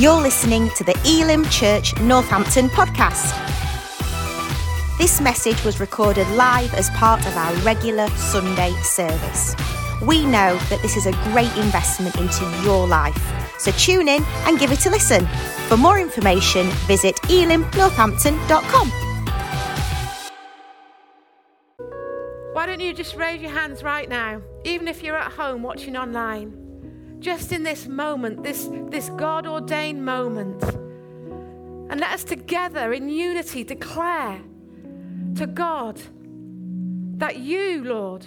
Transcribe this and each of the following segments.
You're listening to the Elim Church Northampton podcast. This message was recorded live as part of our regular Sunday service. We know that this is a great investment into your life, so tune in and give it a listen. For more information, visit elimnorthampton.com. Why don't you just raise your hands right now, even if you're at home watching online? Just in this moment, this, this God ordained moment. And let us together in unity declare to God that you, Lord,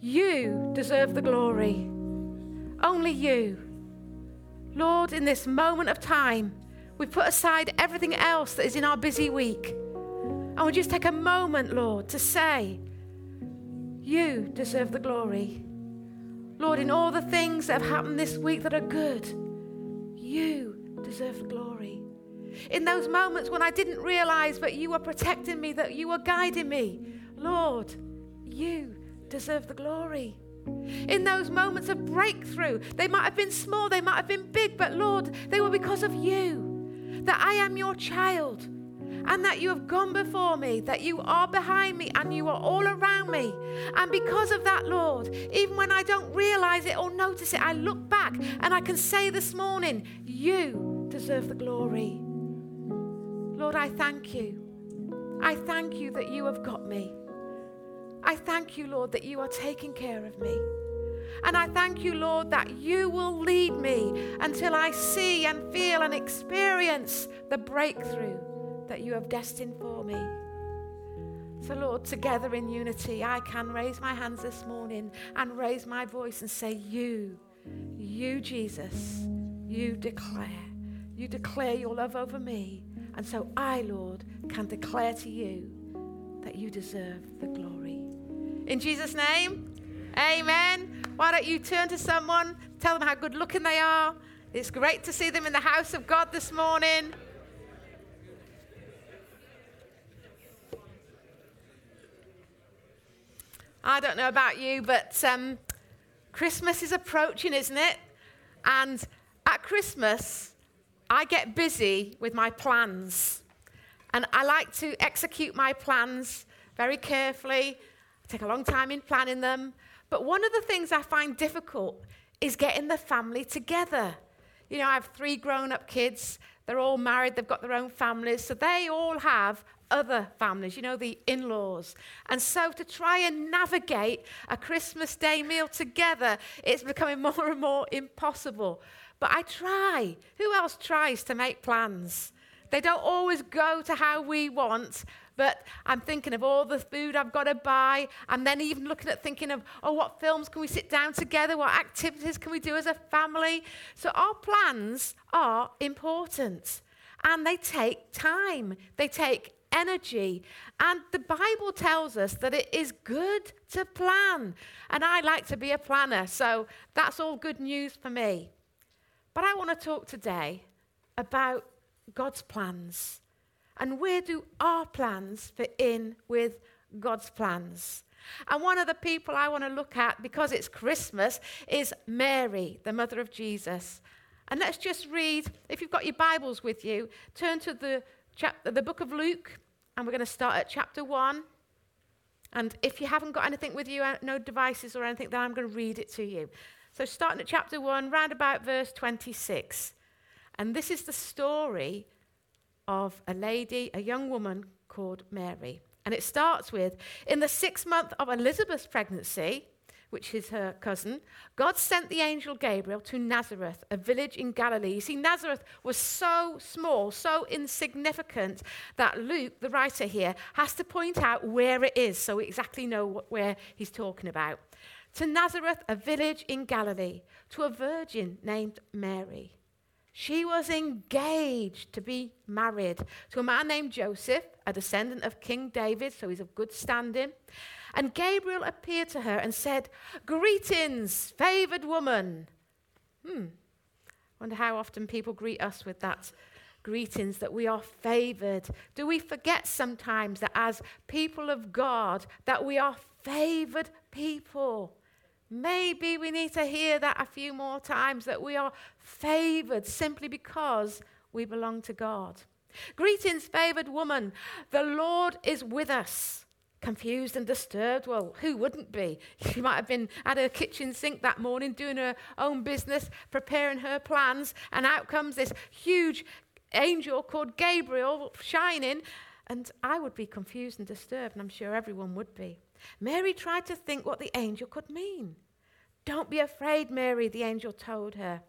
you deserve the glory. Only you. Lord, in this moment of time, we put aside everything else that is in our busy week. And we just take a moment, Lord, to say, you deserve the glory. Lord, in all the things that have happened this week that are good, you deserve glory. In those moments when I didn't realize that you were protecting me, that you were guiding me, Lord, you deserve the glory. In those moments of breakthrough, they might have been small, they might have been big, but Lord, they were because of you. That I am your child and that you have gone before me, that you are behind me, and you are all around me. And because of that, Lord, even when I don't realize it or notice it, I look back and I can say this morning, You deserve the glory. Lord, I thank you. I thank you that you have got me. I thank you, Lord, that you are taking care of me. And I thank you, Lord, that you will lead me until I see and feel and experience the breakthrough that you have destined for me. So, Lord, together in unity, I can raise my hands this morning and raise my voice and say, You, you, Jesus, you declare. You declare your love over me. And so I, Lord, can declare to you that you deserve the glory. In Jesus' name, amen. Why don't you turn to someone, tell them how good looking they are? It's great to see them in the house of God this morning. I don't know about you, but um, Christmas is approaching, isn't it? And at Christmas, I get busy with my plans. And I like to execute my plans very carefully. I take a long time in planning them. But one of the things I find difficult is getting the family together. You know, I have three grown up kids. They're all married, they've got their own families. So they all have other families, you know, the in laws. And so to try and navigate a Christmas Day meal together, it's becoming more and more impossible. But I try. Who else tries to make plans? They don't always go to how we want, but I'm thinking of all the food I've got to buy. and then even looking at thinking of, oh, what films can we sit down together? What activities can we do as a family? So our plans are important and they take time, they take energy. And the Bible tells us that it is good to plan. And I like to be a planner, so that's all good news for me. But I want to talk today about God's plans and where do our plans fit in with God's plans. And one of the people I want to look at, because it's Christmas, is Mary, the mother of Jesus. And let's just read, if you've got your Bibles with you, turn to the, chapter, the book of Luke, and we're going to start at chapter 1. And if you haven't got anything with you, uh, no devices or anything, then I'm going to read it to you. So, starting at chapter 1, round about verse 26. And this is the story of a lady, a young woman called Mary. And it starts with In the sixth month of Elizabeth's pregnancy, which is her cousin, God sent the angel Gabriel to Nazareth, a village in Galilee. You see, Nazareth was so small, so insignificant, that Luke, the writer here, has to point out where it is so we exactly know what, where he's talking about. To Nazareth, a village in Galilee, to a virgin named Mary. She was engaged to be married to a man named Joseph, a descendant of King David, so he's of good standing. And Gabriel appeared to her and said, Greetings, favored woman. Hmm. Wonder how often people greet us with that greetings that we are favored. Do we forget sometimes that as people of God that we are favored people? Maybe we need to hear that a few more times that we are favored simply because we belong to God. Greetings, favored woman. The Lord is with us. Confused and disturbed? Well, who wouldn't be? She might have been at her kitchen sink that morning doing her own business, preparing her plans, and out comes this huge angel called Gabriel shining. And I would be confused and disturbed, and I'm sure everyone would be. Mary tried to think what the angel could mean. Don't be afraid, Mary, the angel told her,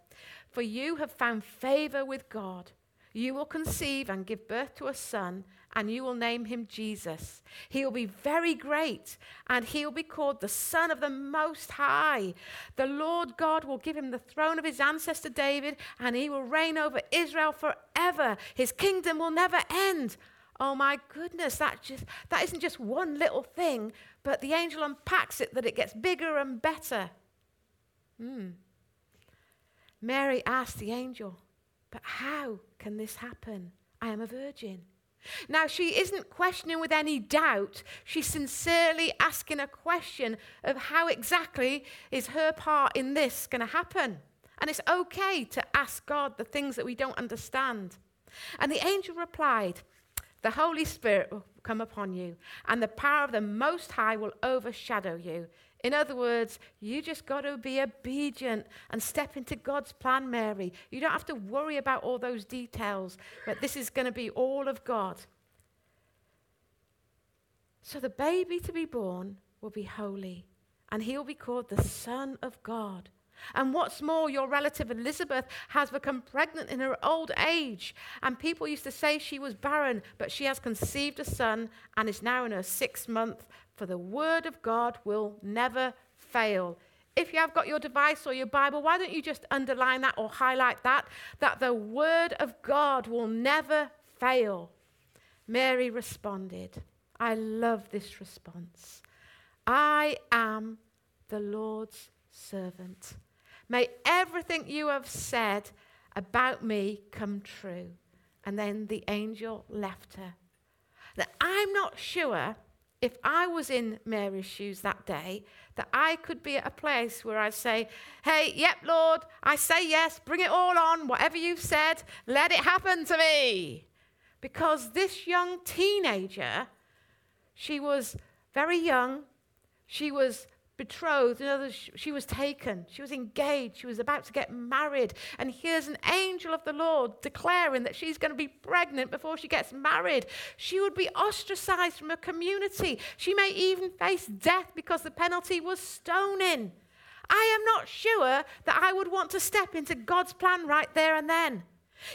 for you have found favor with God. You will conceive and give birth to a son, and you will name him Jesus. He will be very great, and he will be called the Son of the Most High. The Lord God will give him the throne of his ancestor David, and he will reign over Israel forever. His kingdom will never end. Oh my goodness, that, just, that isn't just one little thing, but the angel unpacks it that it gets bigger and better. Hmm. Mary asked the angel, But how can this happen? I am a virgin. Now, she isn't questioning with any doubt. She's sincerely asking a question of how exactly is her part in this going to happen. And it's okay to ask God the things that we don't understand. And the angel replied, The Holy Spirit will come upon you, and the power of the Most High will overshadow you. In other words, you just got to be obedient and step into God's plan, Mary. You don't have to worry about all those details, but this is going to be all of God. So the baby to be born will be holy, and he'll be called the Son of God. And what's more, your relative Elizabeth has become pregnant in her old age. And people used to say she was barren, but she has conceived a son and is now in her sixth month. For the word of God will never fail. If you have got your device or your Bible, why don't you just underline that or highlight that? That the word of God will never fail. Mary responded. I love this response. I am the Lord's servant. May everything you have said about me come true. And then the angel left her. Now, I'm not sure if I was in Mary's shoes that day that I could be at a place where I'd say, Hey, yep, Lord, I say yes, bring it all on, whatever you've said, let it happen to me. Because this young teenager, she was very young, she was betrothed. In other words, she was taken. She was engaged. She was about to get married. And here's an angel of the Lord declaring that she's going to be pregnant before she gets married. She would be ostracized from her community. She may even face death because the penalty was stoning. I am not sure that I would want to step into God's plan right there and then.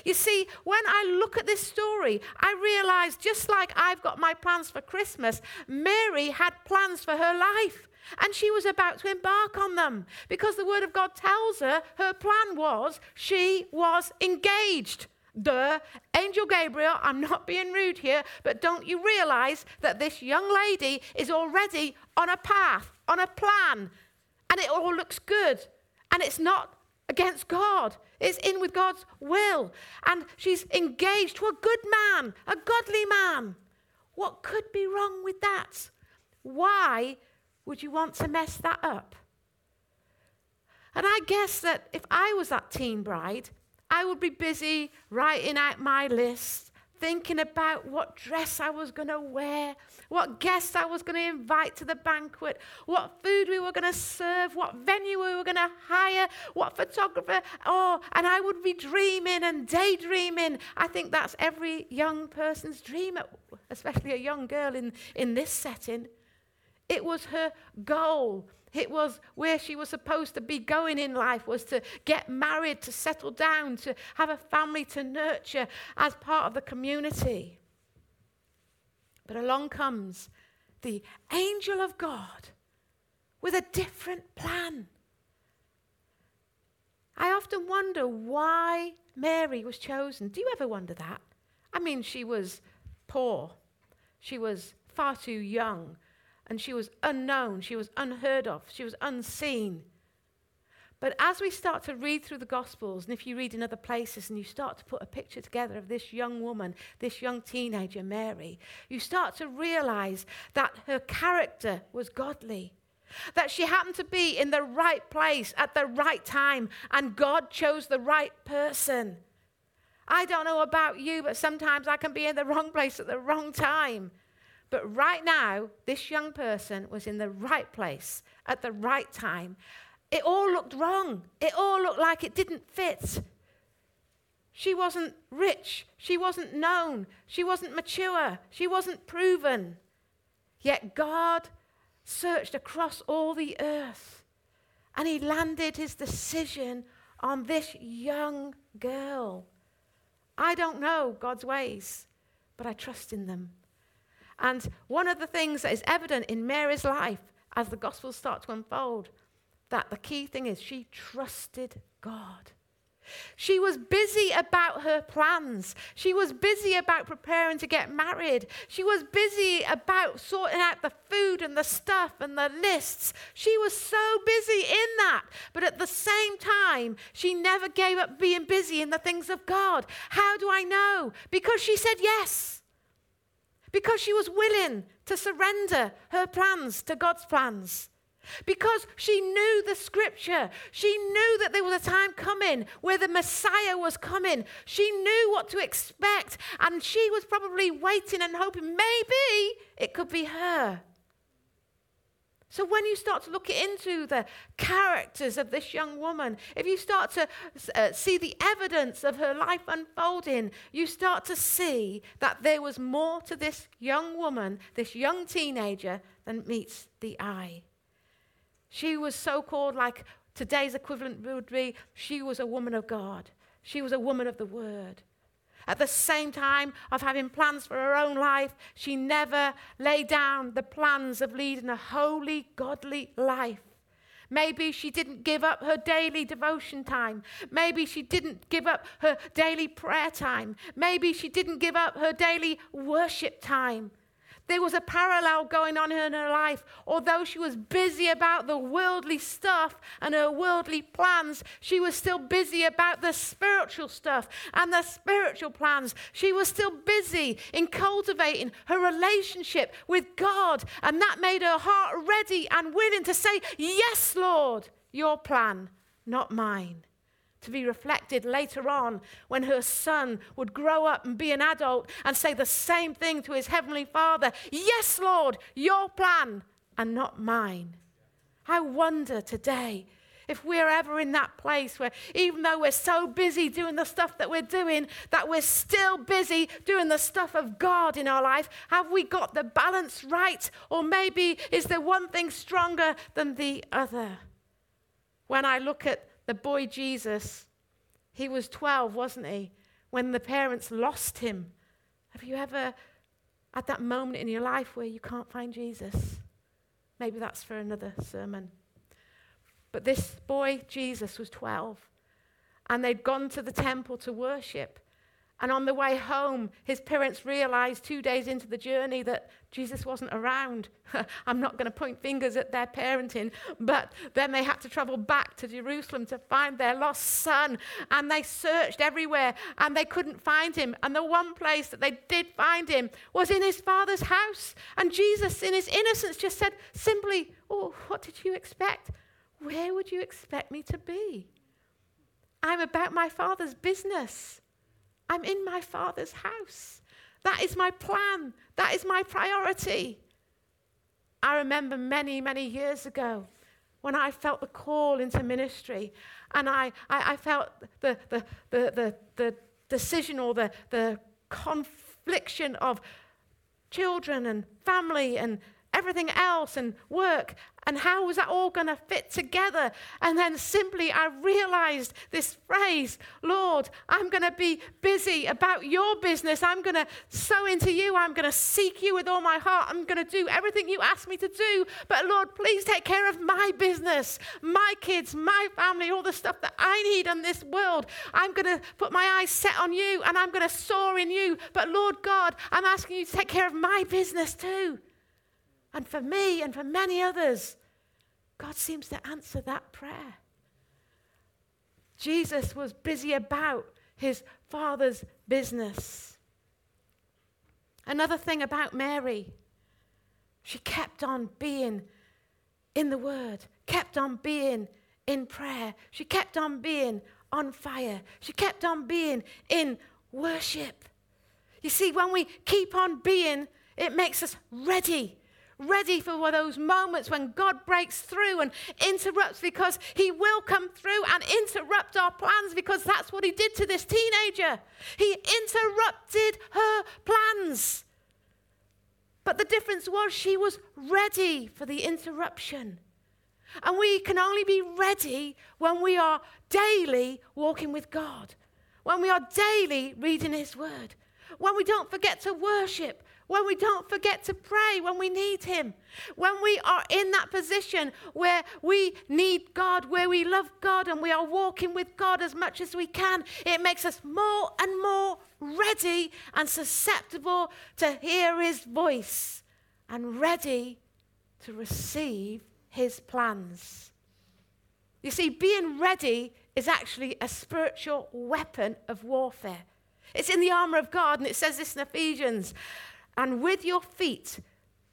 You see, when I look at this story, I realize just like I've got my plans for Christmas, Mary had plans for her life. And she was about to embark on them because the Word of God tells her her plan was she was engaged. Duh. Angel Gabriel, I'm not being rude here, but don't you realize that this young lady is already on a path, on a plan, and it all looks good, and it's not against God. It's in with God's will. And she's engaged to a good man, a godly man. What could be wrong with that? Why would you want to mess that up? And I guess that if I was that teen bride, I would be busy writing out my list, thinking about what dress I was going to wear, what guests I was going to invite to the banquet, what food we were going to serve, what venue we were going to hire, what photographer. Oh, and I would be dreaming and daydreaming. I think that's every young person's dream, especially a young girl in, in this setting. It was her goal. It was where she was supposed to be going in life was to get married, to settle down, to have a family to nurture as part of the community. But along comes the angel of God with a different plan. I often wonder why Mary was chosen. Do you ever wonder that? I mean, she was poor. She was far too young and she was unknown, she was unheard of, she was unseen. But as we start to read through the Gospels, and if you read in other places and you start to put a picture together of this young woman, this young teenager, Mary, you start to realize that her character was godly. that she happened to be in the right place at the right time, and God chose the right person. I don't know about you, but sometimes I can be in the wrong place at the wrong time. But right now, this young person was in the right place at the right time. It all looked wrong. It all looked like it didn't fit. She wasn't rich. She wasn't known. She wasn't mature. She wasn't proven. Yet God searched across all the earth and he landed his decision on this young girl. I don't know God's ways, but I trust in them. And one of the things that is evident in Mary's life as the Gospels start to unfold, that the key thing is she trusted God. She was busy about her plans. She was busy about preparing to get married. She was busy about sorting out the food and the stuff and the lists. She was so busy in that. But at the same time, she never gave up being busy in the things of God. How do I know? Because she said yes because she was willing to surrender her plans to God's plans. Because she knew the scripture. She knew that there was a time coming where the Messiah was coming. She knew what to expect. And she was probably waiting and hoping maybe it could be her. So, when you start to look into the characters of this young woman, if you start to uh, see the evidence of her life unfolding, you start to see that there was more to this young woman, this young teenager, than meets the eye. She was so called, like today's equivalent would be, she was a woman of God, she was a woman of the word. At the same time of having plans for her own life, she never laid down the plans of leading a holy, godly life. Maybe she didn't give up her daily devotion time. Maybe she didn't give up her daily prayer time. Maybe she didn't give up her daily worship time. There was a parallel going on in her life. Although she was busy about the worldly stuff and her worldly plans, she was still busy about the spiritual stuff and the spiritual plans. She was still busy in cultivating her relationship with God. And that made her heart ready and willing to say, Yes, Lord, your plan, not mine to be reflected later on when her son would grow up and be an adult and say the same thing to his heavenly father Yes, Lord, your plan and not mine. I wonder today if we're ever in that place where, even though we're so busy doing the stuff that we're doing, that we're still busy doing the stuff of God in our life. Have we got the balance right? Or maybe is there one thing stronger than the other? When I look at the boy Jesus, he was 12, wasn't he? When the parents lost him. Have you ever had that moment in your life where you can't find Jesus? Maybe that's for another sermon. But this boy, Jesus, was 12. And they'd gone to the temple to worship. And on the way home, his parents realized two days into the journey that Jesus wasn't around. I'm not going to point fingers at their parenting, but then they had to travel back to Jerusalem to find their lost son. And they searched everywhere and they couldn't find him. And the one place that they did find him was in his father's house. And Jesus, in his innocence, just said simply, Oh, what did you expect? Where would you expect me to be? I'm about my father's business. I'm in my Father's house. That is my plan. That is my priority. I remember many, many years ago when I felt the call into ministry and I, I, I felt the, the, the, the, the decision or the, the confliction of children and family and everything else and work and how was that all going to fit together? And then simply I realized this phrase Lord, I'm going to be busy about your business. I'm going to sow into you. I'm going to seek you with all my heart. I'm going to do everything you ask me to do. But Lord, please take care of my business, my kids, my family, all the stuff that I need in this world. I'm going to put my eyes set on you and I'm going to soar in you. But Lord God, I'm asking you to take care of my business too. And for me and for many others, God seems to answer that prayer. Jesus was busy about his father's business. Another thing about Mary, she kept on being in the Word, kept on being in prayer. She kept on being on fire. She kept on being in worship. You see, when we keep on being, it makes us ready. Ready for those moments when God breaks through and interrupts because He will come through and interrupt our plans because that's what He did to this teenager. He interrupted her plans. But the difference was she was ready for the interruption. And we can only be ready when we are daily walking with God, when we are daily reading His Word, when we don't forget to worship, when we don't forget to pray when we need Him, when we are in that position where we need God, where we love God, and we are walking with God as much as we can, it makes us more and more ready and susceptible to hear His voice and ready to receive His plans. You see, being ready is actually a spiritual weapon of warfare. It's in the armor of God, and it says this in Ephesians and with your feet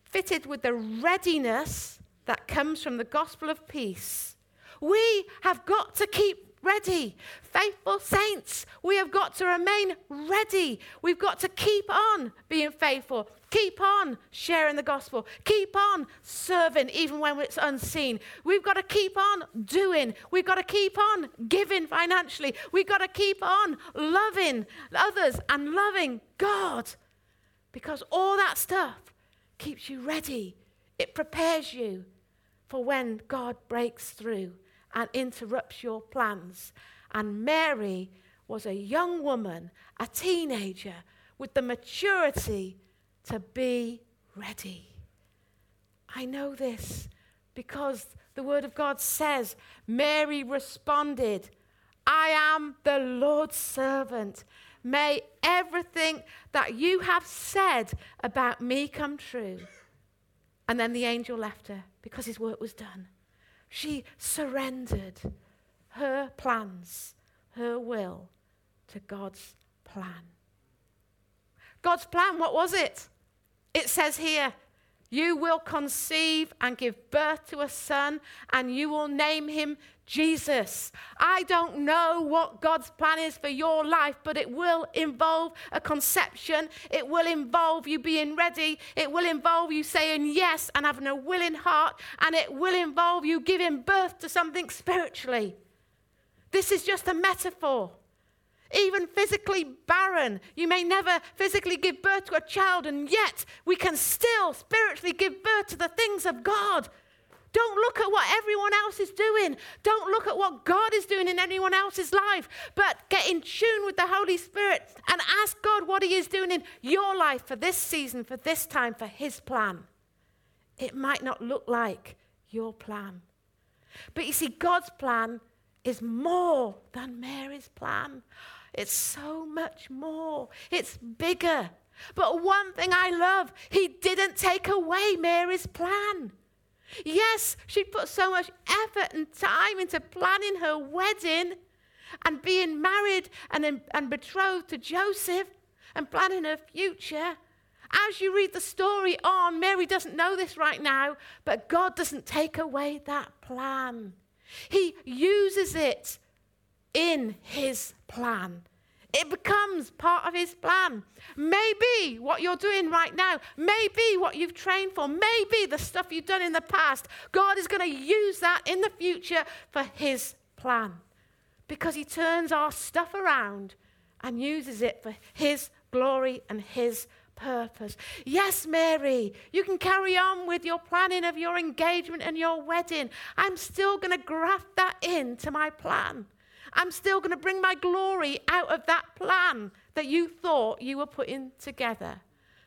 fitted with the readiness that comes from the gospel of peace. We have got to keep ready. Faithful saints, we have got to remain ready. We've got to keep on being faithful. Keep on sharing the gospel. Keep on serving even when it's unseen. We've got to keep on doing. We've got to keep on giving financially. We've got to keep on loving others and loving God. Because all that stuff keeps you ready, it prepares you for when God breaks through and interrupts your plans. And Mary was a young woman, a teenager, with the maturity to be ready. I know this because the Word of God says Mary responded, I am the Lord's servant. May everything that you have said about me come true. And then the angel left her because his work was done. She surrendered her plans, her will to God's plan. God's plan, what was it? It says here, you will conceive and give birth to a son, and you will name him Jesus. I don't know what God's plan is for your life, but it will involve a conception. It will involve you being ready. It will involve you saying yes and having a willing heart. And it will involve you giving birth to something spiritually. This is just a metaphor. Even physically barren, you may never physically give birth to a child, and yet we can still spiritually give birth to the things of God. Don't look at what everyone else is doing. Don't look at what God is doing in anyone else's life, but get in tune with the Holy Spirit and ask God what He is doing in your life for this season, for this time, for His plan. It might not look like your plan. But you see, God's plan is more than Mary's plan. It's so much more, it's bigger. But one thing I love, He didn't take away Mary's plan. Yes, she put so much effort and time into planning her wedding and being married and, and betrothed to Joseph and planning her future. As you read the story on, Mary doesn't know this right now, but God doesn't take away that plan. He uses it in His plan. It becomes part of his plan. Maybe what you're doing right now, maybe what you've trained for, maybe the stuff you've done in the past, God is going to use that in the future for his plan. Because he turns our stuff around and uses it for his glory and his purpose. Yes, Mary, you can carry on with your planning of your engagement and your wedding. I'm still going to graft that into my plan. I'm still going to bring my glory out of that plan that you thought you were putting together.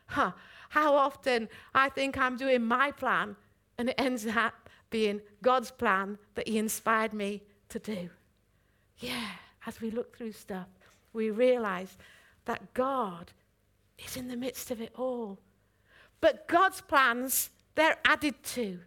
Huh. How often I think I'm doing my plan and it ends up being God's plan that He inspired me to do. Yeah, as we look through stuff, we realize that God is in the midst of it all. But God's plans, they're added to,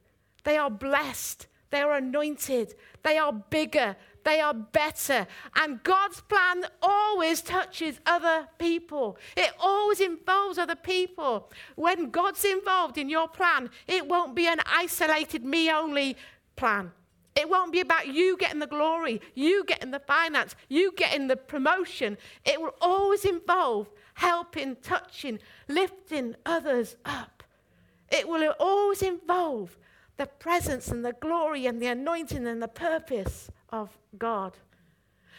they are blessed, They are anointed. They are bigger. They are better. And God's plan always touches other people. It always involves other people. When God's involved in your plan, it won't be an isolated, me only plan. It won't be about you getting the glory, you getting the finance, you getting the promotion. It will always involve helping, touching, lifting others up. It will always involve the presence and the glory and the anointing and the purpose of God.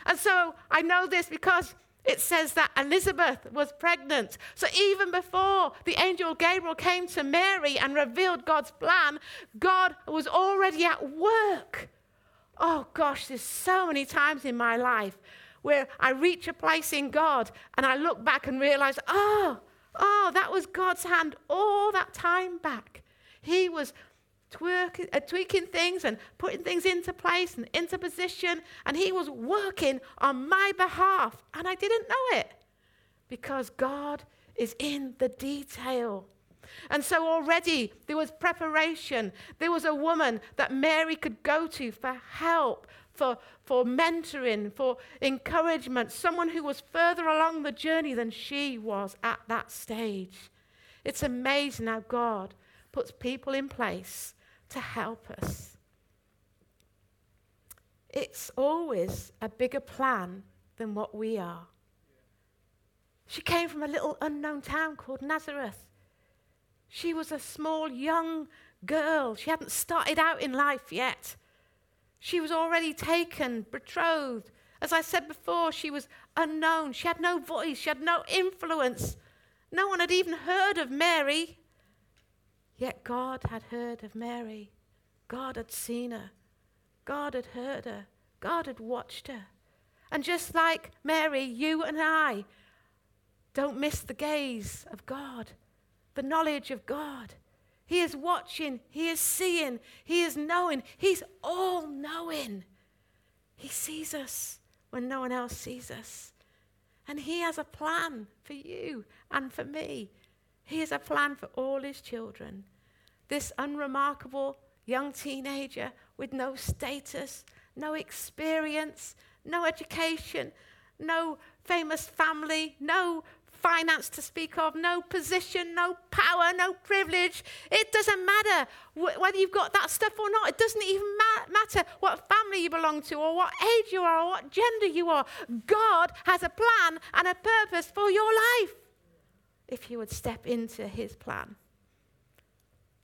And so I know this because it says that Elizabeth was pregnant. So even before the angel Gabriel came to Mary and revealed God's plan, God was already at work. Oh gosh, there's so many times in my life where I reach a place in God and I look back and realize, oh, oh, that was God's hand all that time back. He was uh, tweaking things and putting things into place and into position. And he was working on my behalf. And I didn't know it because God is in the detail. And so already there was preparation. There was a woman that Mary could go to for help, for, for mentoring, for encouragement, someone who was further along the journey than she was at that stage. It's amazing how God puts people in place to help us. It's always a bigger plan than what we are. She came from a little unknown town called Nazareth. She was a small young girl. She hadn't started out in life yet. She was already taken, betrothed. As I said before, she was unknown. She had no voice, she had no influence. No one had even heard of Mary. Yet God had heard of Mary. God had seen her. God had heard her. God had watched her. And just like Mary, you and I don't miss the gaze of God, the knowledge of God. He is watching, He is seeing, He is knowing, He's all knowing. He sees us when no one else sees us. And He has a plan for you and for me. He has a plan for all his children. This unremarkable young teenager with no status, no experience, no education, no famous family, no finance to speak of, no position, no power, no privilege. It doesn't matter wh- whether you've got that stuff or not. It doesn't even ma- matter what family you belong to or what age you are or what gender you are. God has a plan and a purpose for your life if you would step into his plan.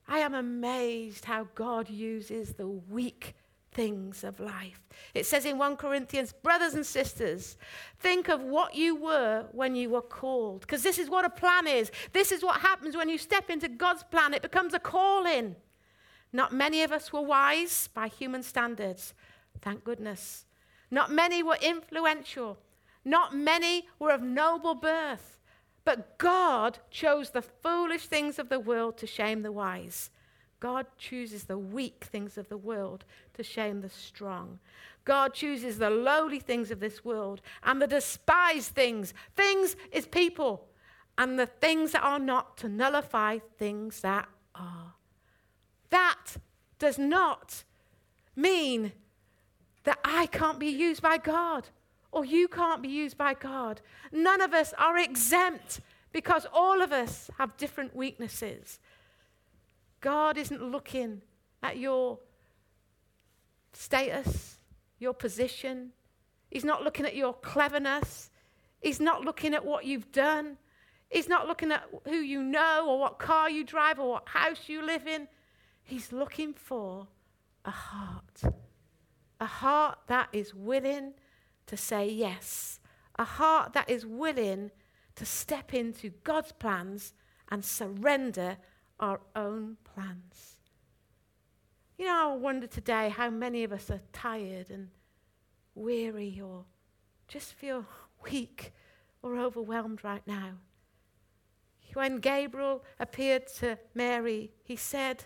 I am amazed how God uses the weak things of life. It says in 1 Corinthians, brothers and sisters, think of what you were when you were called. Because this is what a plan is. This is what happens when you step into God's plan. It becomes a calling. Not many of us were wise by human standards. Thank goodness. Not many were influential. Not many were of noble birth. But God chose the foolish things of the world to shame the wise. God chooses the weak things of the world to shame the strong. God chooses the lowly things of this world and the despised things. Things is people, and the things that are not to nullify things that are. That does not mean that I can't be used by God or you can't be used by God. None of us are exempt because all of us have different weaknesses. God isn't looking at your status, your position. He's not looking at your cleverness. He's not looking at what you've done. He's not looking at who you know or what car you drive or what house you live in. He's looking for a heart. A heart that is willing to say yes, a heart that is willing to step into God's plans and surrender our own plans. You know, I wonder today how many of us are tired and weary or just feel weak or overwhelmed right now. When Gabriel appeared to Mary, he said,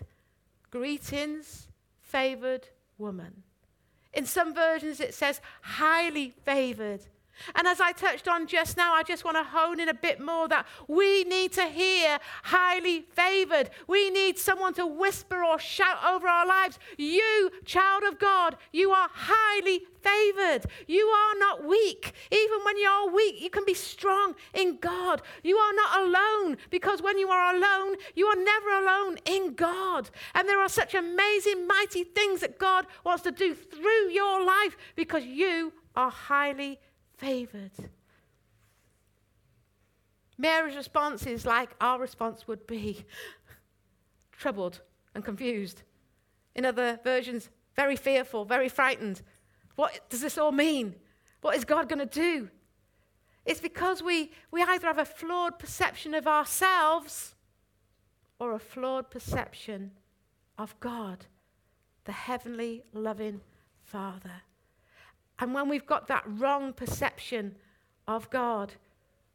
Greetings, favored woman. In some versions, it says highly favored. And as I touched on just now, I just want to hone in a bit more that we need to hear highly favored. We need someone to whisper or shout over our lives. You, child of God, you are highly favored. You are not weak. Even when you are weak, you can be strong in God. You are not alone because when you are alone, you are never alone in God. And there are such amazing, mighty things that God wants to do through your life because you are highly favored. Mary's response is like our response would be troubled and confused. In other versions, very fearful, very frightened. What does this all mean? What is God going to do? It's because we, we either have a flawed perception of ourselves or a flawed perception of God, the heavenly, loving Father. And when we've got that wrong perception of God,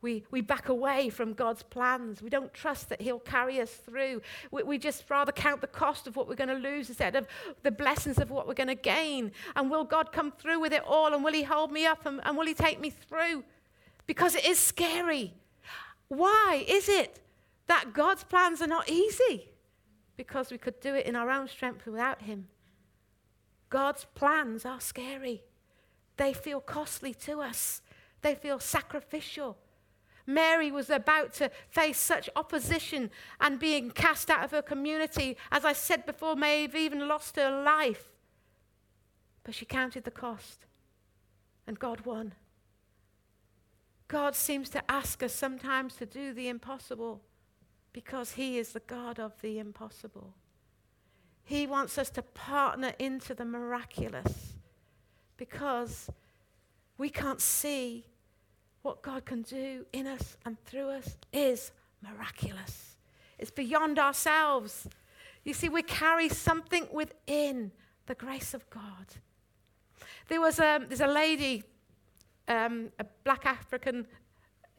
we, we back away from God's plans. We don't trust that He'll carry us through. We, we just rather count the cost of what we're going to lose instead of the blessings of what we're going to gain. And will God come through with it all? And will He hold me up? And, and will He take me through? Because it is scary. Why is it that God's plans are not easy? Because we could do it in our own strength without Him. God's plans are scary. They feel costly to us, they feel sacrificial. Mary was about to face such opposition and being cast out of her community, as I said before, may have even lost her life. But she counted the cost, and God won. God seems to ask us sometimes to do the impossible because He is the God of the impossible. He wants us to partner into the miraculous because we can't see what God can do in us and through us is miraculous. It's beyond ourselves. You see, we carry something within the grace of God. There was a, there's a lady, um, a black African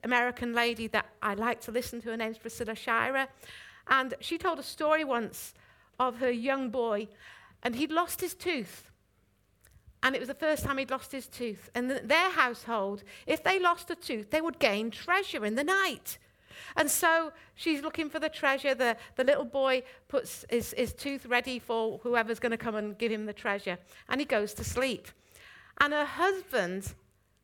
American lady that I like to listen to. Her name's Priscilla Shirer. And she told a story once of her young boy, and he'd lost his tooth. And it was the first time he'd lost his tooth. And their household, if they lost a tooth, they would gain treasure in the night. And so she's looking for the treasure. The, the little boy puts his, his tooth ready for whoever's going to come and give him the treasure. And he goes to sleep. And her husband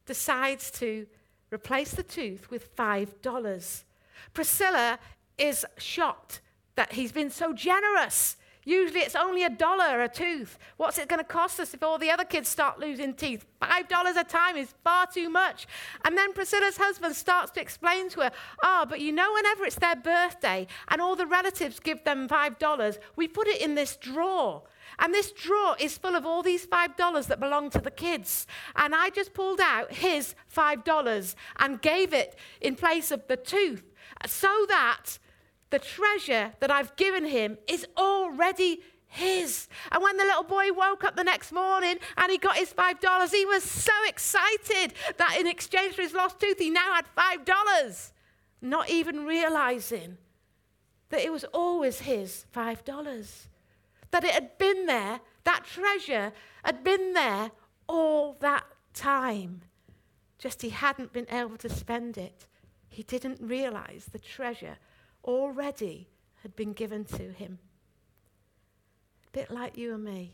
decides to replace the tooth with $5. Priscilla is shocked that he's been so generous. Usually it's only a dollar a tooth. What's it going to cost us if all the other kids start losing teeth? Five dollars a time is far too much. And then Priscilla's husband starts to explain to her, oh, but you know, whenever it's their birthday and all the relatives give them five dollars, we put it in this drawer. And this drawer is full of all these $5 that belong to the kids. And I just pulled out his $5 and gave it in place of the tooth so that the treasure that I've given him is already his. And when the little boy woke up the next morning and he got his $5, he was so excited that in exchange for his lost tooth, he now had $5, not even realizing that it was always his $5. That it had been there, that treasure had been there all that time. Just he hadn't been able to spend it. He didn't realize the treasure already had been given to him. Bit like you and me.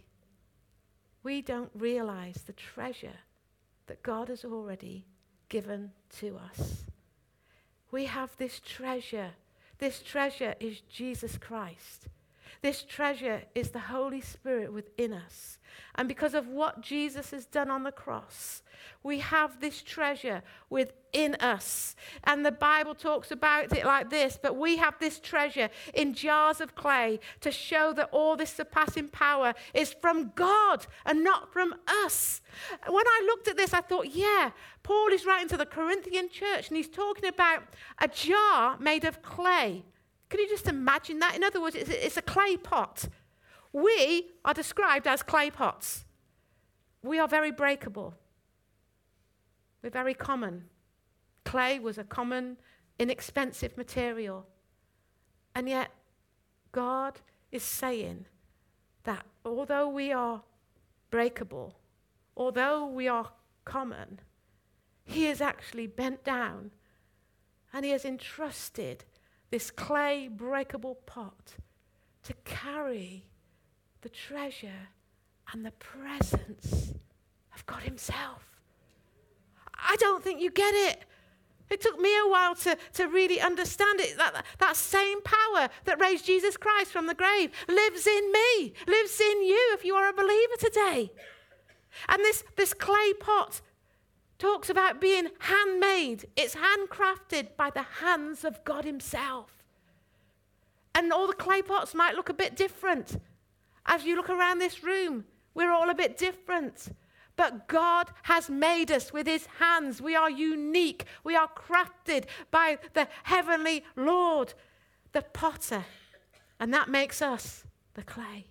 We don't realize the treasure that God has already given to us. We have this treasure. This treasure is Jesus Christ. This treasure is the Holy Spirit within us. And because of what Jesus has done on the cross, we have this treasure within us. And the Bible talks about it like this but we have this treasure in jars of clay to show that all this surpassing power is from God and not from us. When I looked at this, I thought, yeah, Paul is writing to the Corinthian church and he's talking about a jar made of clay. Can you just imagine that? In other words, it's, it's a clay pot. We are described as clay pots. We are very breakable. We're very common. Clay was a common, inexpensive material. And yet, God is saying that although we are breakable, although we are common, He has actually bent down and he has entrusted this clay breakable pot to carry the treasure and the presence of God Himself. I don't think you get it. It took me a while to, to really understand it. That, that same power that raised Jesus Christ from the grave lives in me, lives in you if you are a believer today. And this, this clay pot talks about being handmade, it's handcrafted by the hands of God Himself. And all the clay pots might look a bit different. As you look around this room, we're all a bit different. But God has made us with his hands. We are unique. We are crafted by the heavenly Lord, the potter. And that makes us the clay.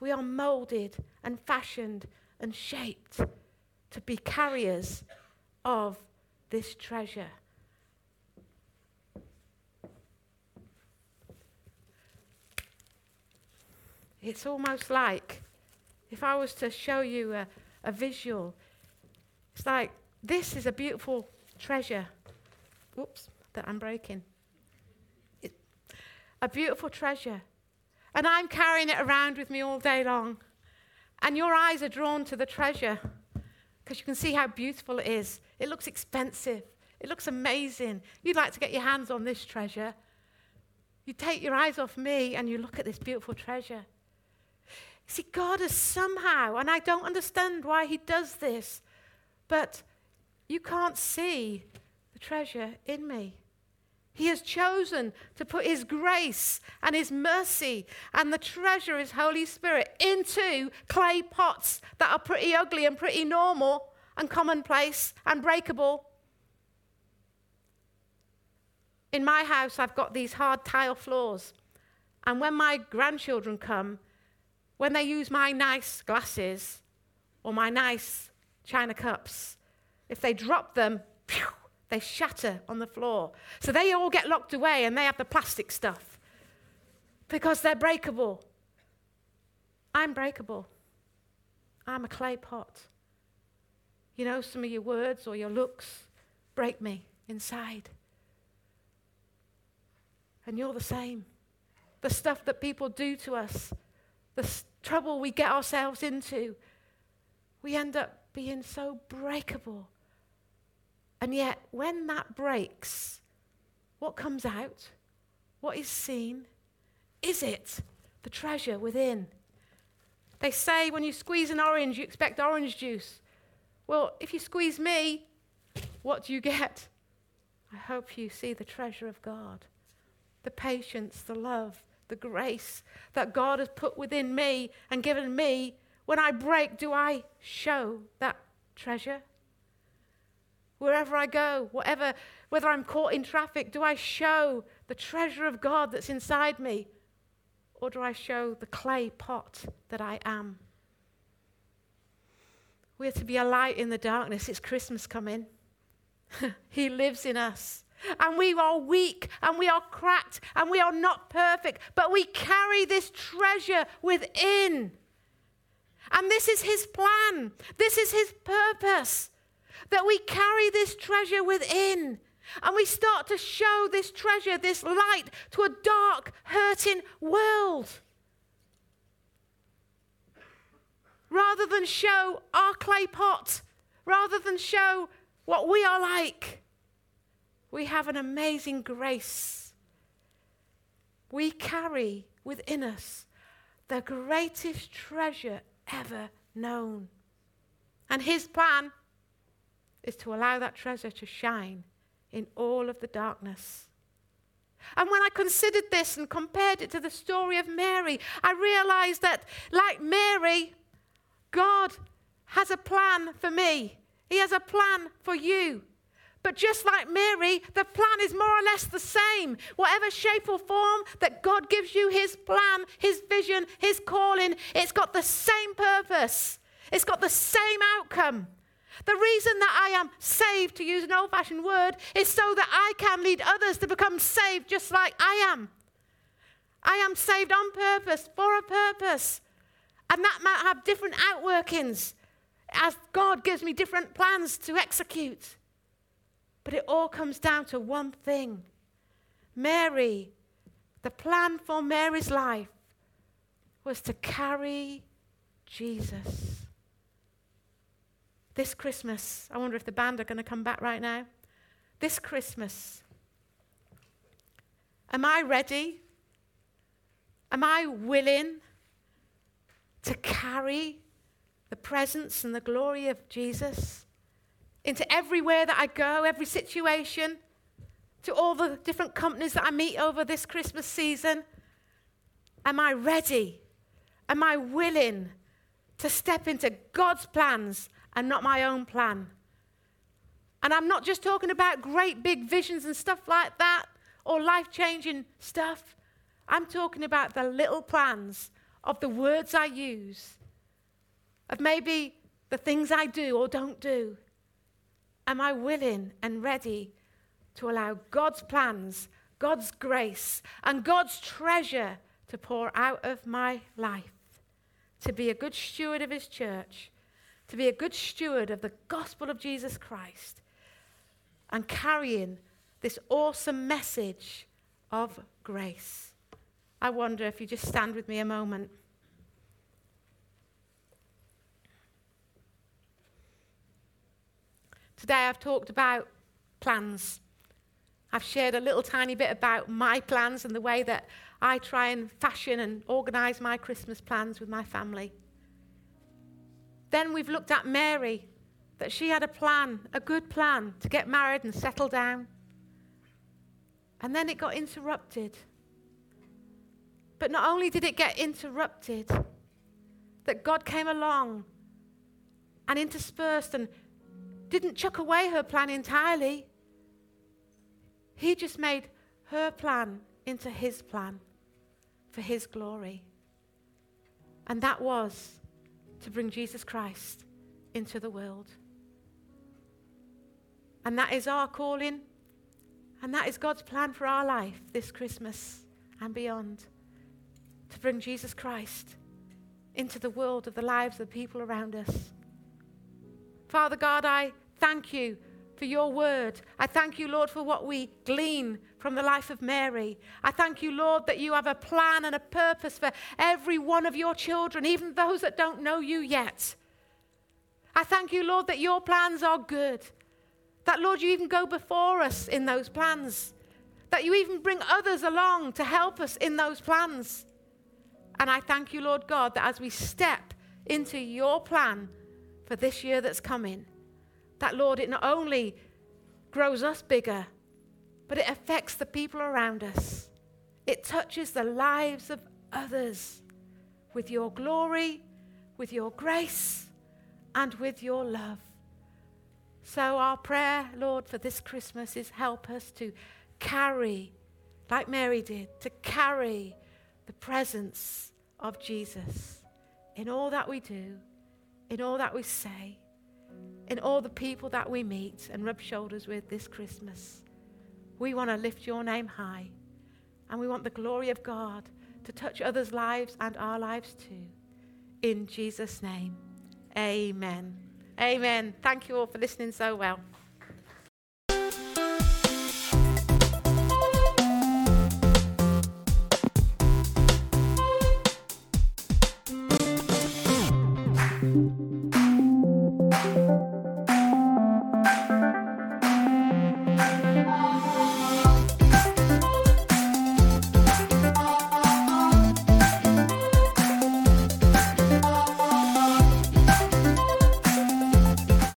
We are molded and fashioned and shaped to be carriers of this treasure. It's almost like if I was to show you a, a visual, it's like this is a beautiful treasure. Whoops, that I'm breaking. It, a beautiful treasure. And I'm carrying it around with me all day long. And your eyes are drawn to the treasure because you can see how beautiful it is. It looks expensive, it looks amazing. You'd like to get your hands on this treasure. You take your eyes off me and you look at this beautiful treasure. See, God has somehow, and I don't understand why He does this, but you can't see the treasure in me. He has chosen to put His grace and His mercy and the treasure, of His Holy Spirit, into clay pots that are pretty ugly and pretty normal and commonplace and breakable. In my house, I've got these hard tile floors. And when my grandchildren come, when they use my nice glasses or my nice china cups, if they drop them, phew, they shatter on the floor. So they all get locked away and they have the plastic stuff because they're breakable. I'm breakable. I'm a clay pot. You know, some of your words or your looks break me inside. And you're the same. The stuff that people do to us, the trouble we get ourselves into, we end up being so breakable. And yet, when that breaks, what comes out? What is seen? Is it the treasure within? They say when you squeeze an orange, you expect orange juice. Well, if you squeeze me, what do you get? I hope you see the treasure of God the patience, the love, the grace that God has put within me and given me, when I break, do I show that treasure? Wherever I go, whatever, whether I'm caught in traffic, do I show the treasure of God that's inside me? Or do I show the clay pot that I am? We're to be a light in the darkness. It's Christmas coming. he lives in us. And we are weak and we are cracked and we are not perfect, but we carry this treasure within. And this is His plan, this is His purpose that we carry this treasure within. And we start to show this treasure, this light, to a dark, hurting world. Rather than show our clay pot, rather than show what we are like we have an amazing grace. We carry within us the greatest treasure ever known. And his plan is to allow that treasure to shine in all of the darkness. And when I considered this and compared it to the story of Mary, I realized that, like Mary, God has a plan for me. He has a plan for you. But just like Mary, the plan is more or less the same. Whatever shape or form that God gives you, His plan, His vision, His calling, it's got the same purpose, it's got the same outcome. The reason that I am saved, to use an old fashioned word, is so that I can lead others to become saved just like I am. I am saved on purpose, for a purpose. And that might have different outworkings as God gives me different plans to execute. But it all comes down to one thing Mary, the plan for Mary's life was to carry Jesus. This Christmas, I wonder if the band are going to come back right now. This Christmas, am I ready? Am I willing to carry the presence and the glory of Jesus into everywhere that I go, every situation, to all the different companies that I meet over this Christmas season? Am I ready? Am I willing to step into God's plans and not my own plan? And I'm not just talking about great big visions and stuff like that or life changing stuff. I'm talking about the little plans of the words I use, of maybe the things I do or don't do. Am I willing and ready to allow God's plans, God's grace, and God's treasure to pour out of my life? To be a good steward of His church, to be a good steward of the gospel of Jesus Christ, and carrying this awesome message of grace. I wonder if you just stand with me a moment. Today I've talked about plans. I've shared a little tiny bit about my plans and the way that I try and fashion and organize my Christmas plans with my family. Then we've looked at Mary, that she had a plan, a good plan to get married and settle down. And then it got interrupted. But not only did it get interrupted, that God came along and interspersed and didn't chuck away her plan entirely. He just made her plan into his plan for his glory. And that was to bring Jesus Christ into the world. And that is our calling, and that is God's plan for our life this Christmas and beyond to bring Jesus Christ into the world of the lives of the people around us. Father God, I thank you for your word. I thank you, Lord, for what we glean from the life of Mary. I thank you, Lord, that you have a plan and a purpose for every one of your children, even those that don't know you yet. I thank you, Lord, that your plans are good. That, Lord, you even go before us in those plans. That you even bring others along to help us in those plans. And I thank you, Lord God, that as we step into your plan for this year that's coming, that, Lord, it not only grows us bigger, but it affects the people around us. It touches the lives of others with your glory, with your grace, and with your love. So, our prayer, Lord, for this Christmas is help us to carry, like Mary did, to carry the presence of Jesus in all that we do, in all that we say, in all the people that we meet and rub shoulders with this Christmas. We want to lift your name high, and we want the glory of God to touch others' lives and our lives too. In Jesus' name, amen. Amen. Thank you all for listening so well.